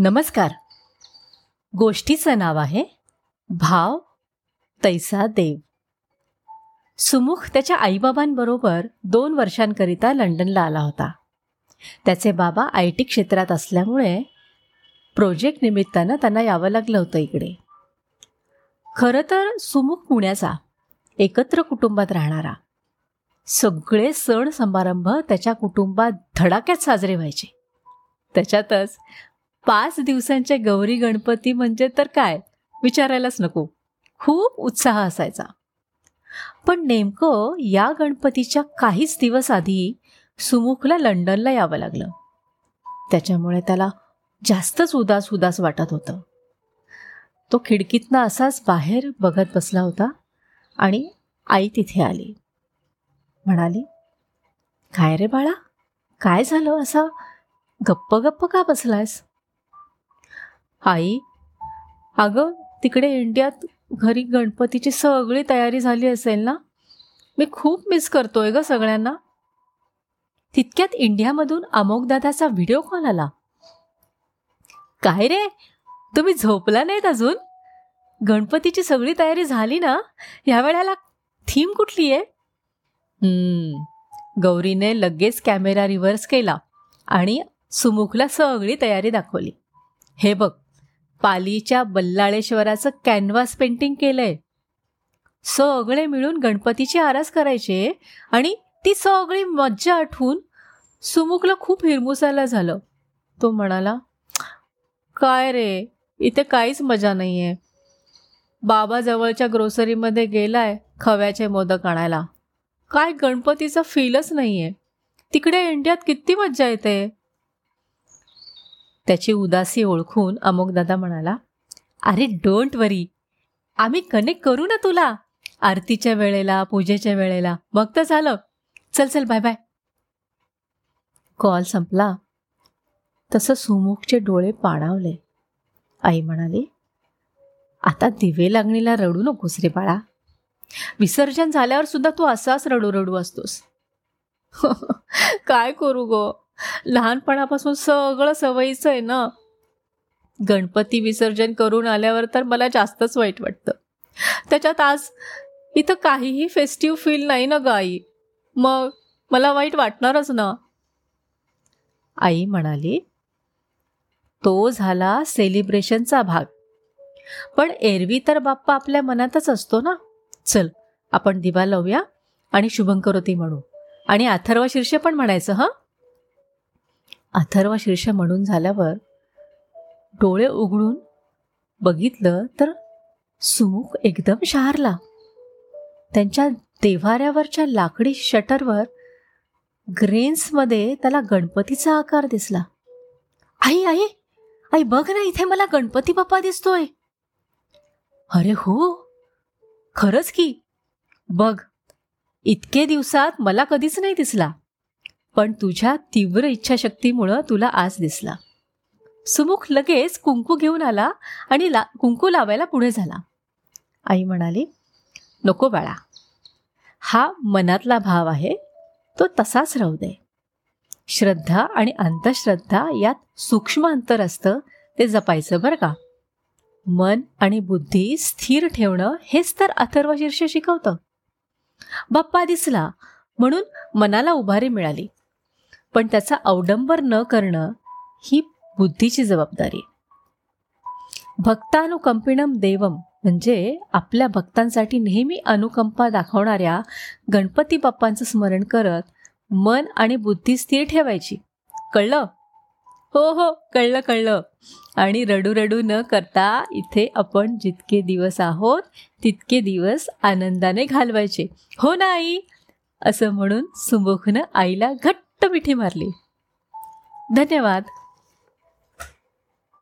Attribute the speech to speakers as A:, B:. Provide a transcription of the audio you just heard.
A: नमस्कार. गोष्टीचं नाव आहे भाव तैसा देव. सुमुख त्याच्या आईबाबांबरोबर दोन वर्षांकरिता लंडनला आला होता. त्याचे बाबा आय टी क्षेत्रात असल्यामुळे प्रोजेक्ट निमित्तानं त्यांना यावं लागलं होतं इकडे. खरं तर सुमुख पुण्याचा एकत्र कुटुंबात राहणारा. सगळे सण समारंभ त्याच्या कुटुंबात धडाक्यात साजरे व्हायचे. त्याच्यातच पाच दिवसांचे गौरी गणपती म्हणजे तर काय? विचारायलाच नको. खूप उत्साह असायचा. पण नेमकं या गणपतीच्या काहीच दिवस आधी सुमुखला लंडनला यावं लागलं. त्याच्यामुळे त्याला जास्तच उदास उदास वाटत होतं. तो खिडकीतनं असाच बाहेर बघत बसला होता आणि आई तिथे आली. म्हणाली काय रे बाळा? काय झालं? असा गप्प गप्प का बसलायस? आई अगं तिकडे इंडियात घरी गणपतीची सगळी तयारी झाली असेल ना? मी खूप मिस करतोय ग सगळ्यांना. तितक्यात इंडियामधून अमोकदादाचा व्हिडिओ कॉल आला. काय रे? तुम्ही झोपला नाहीत अजून? गणपतीची सगळी तयारी झाली ना? ह्या वेळेला थीम कुठली आहे? गौरीने लगेच कॅमेरा रिव्हर्स केला आणि सुमुखला सगळी तयारी दाखवली. हे बघ पालीच्या बल्लाळेश्वराचं कॅनव्हास पेंटिंग केलंय. सगळे मिळून गणपतीची आरास करायचे आणि ती सगळी मज्जा आठवून सुमुखला खूप हिरमुसायला झालं. तो म्हणाला काय रे इथे काहीच मजा नाहीये. बाबा जवळच्या ग्रोसरीमध्ये गेलाय खव्याचे मोदक आणायला. काय गणपतीचा फीलच नाहीये. तिकडे इंडियात किती मज्जा येते. त्याची उदासी ओळखून अमोकदादा म्हणाला अरे डोंट वरी आम्ही कनेक्ट करू ना तुला. आरतीच्या वेळेला पूजेच्या वेळेला. मग तर झालं. चल चल बाय बाय कॉल संपला. तसं सुमुखचे डोळे पाणावले. आई म्हणाली आता दिवे लागणीला रडू नकोस रे बाळा. विसर्जन झाल्यावर सुद्धा तू असाच रडू रडू असतोस. काय करू गो? लहानपणापासून सगळं सवयीचं आहे ना. गणपती विसर्जन करून आल्यावर तर मला जास्तच वाईट वाटतं. त्याच्यात आज इथं काहीही फेस्टिव्ह फील नाही ना ग आई. मग मला वाईट वाटणारच ना. आई म्हणाली तो झाला सेलिब्रेशनचा भाग. पण एरवी तर बाप्पा आपल्या मनातच असतो ना. चल आपण दिवा लावूया आणि शुभंकरोती म्हणू. आणि अथर्व शीर्ष पण म्हणायचं हं? अथर्व शीर्ष म्हणून झाल्यावर डोळे उघडून बघितलं तर सुमुख एकदम शहारला. त्यांच्या देव्हाऱ्यावरच्या लाकडी शटरवर ग्रेन्समध्ये त्याला गणपतीचा आकार दिसला. आई आई आई बघ ना इथे मला गणपती बाप्पा दिसतोय. अरे हो खरंच की. बघ इतके दिवसात मला कधीच नाही दिसला. पण तुझ्या तीव्र इच्छाशक्तीमुळं तुला आज दिसला. सुमुख लगेच कुंकू घेऊन आला आणि ला कुंकू लावायला पुढे झाला. आई म्हणाली नको बाळा. हा मनातला भाव आहे तो तसाच राहू दे. श्रद्धा आणि अंधश्रद्धा यात सूक्ष्म अंतर असतं ते जपायचं बरं का? मन आणि बुद्धी स्थिर ठेवणं हेच तर अथर्वशीर्ष शिकवतं. बाप्पा दिसला म्हणून मनाला उभारी मिळाली. पण त्याचा अवडंबर न करणं ही बुद्धीची जबाबदारी भक्तानुकंपिणम देवम म्हणजे आपल्या भक्तांसाठी नेहमी अनुकंपा दाखवणाऱ्या गणपती बाप्पांचं स्मरण करत मन आणि बुद्धी स्थिर ठेवायची. कळलं? हो हो कळलं कळलं. आणि रडू रडू न करता इथे आपण जितके दिवस आहोत तितके दिवस आनंदाने घालवायचे. हो ना आई असं म्हणून सुमुखनं आईला घट्ट मिठी मारली. धन्यवाद.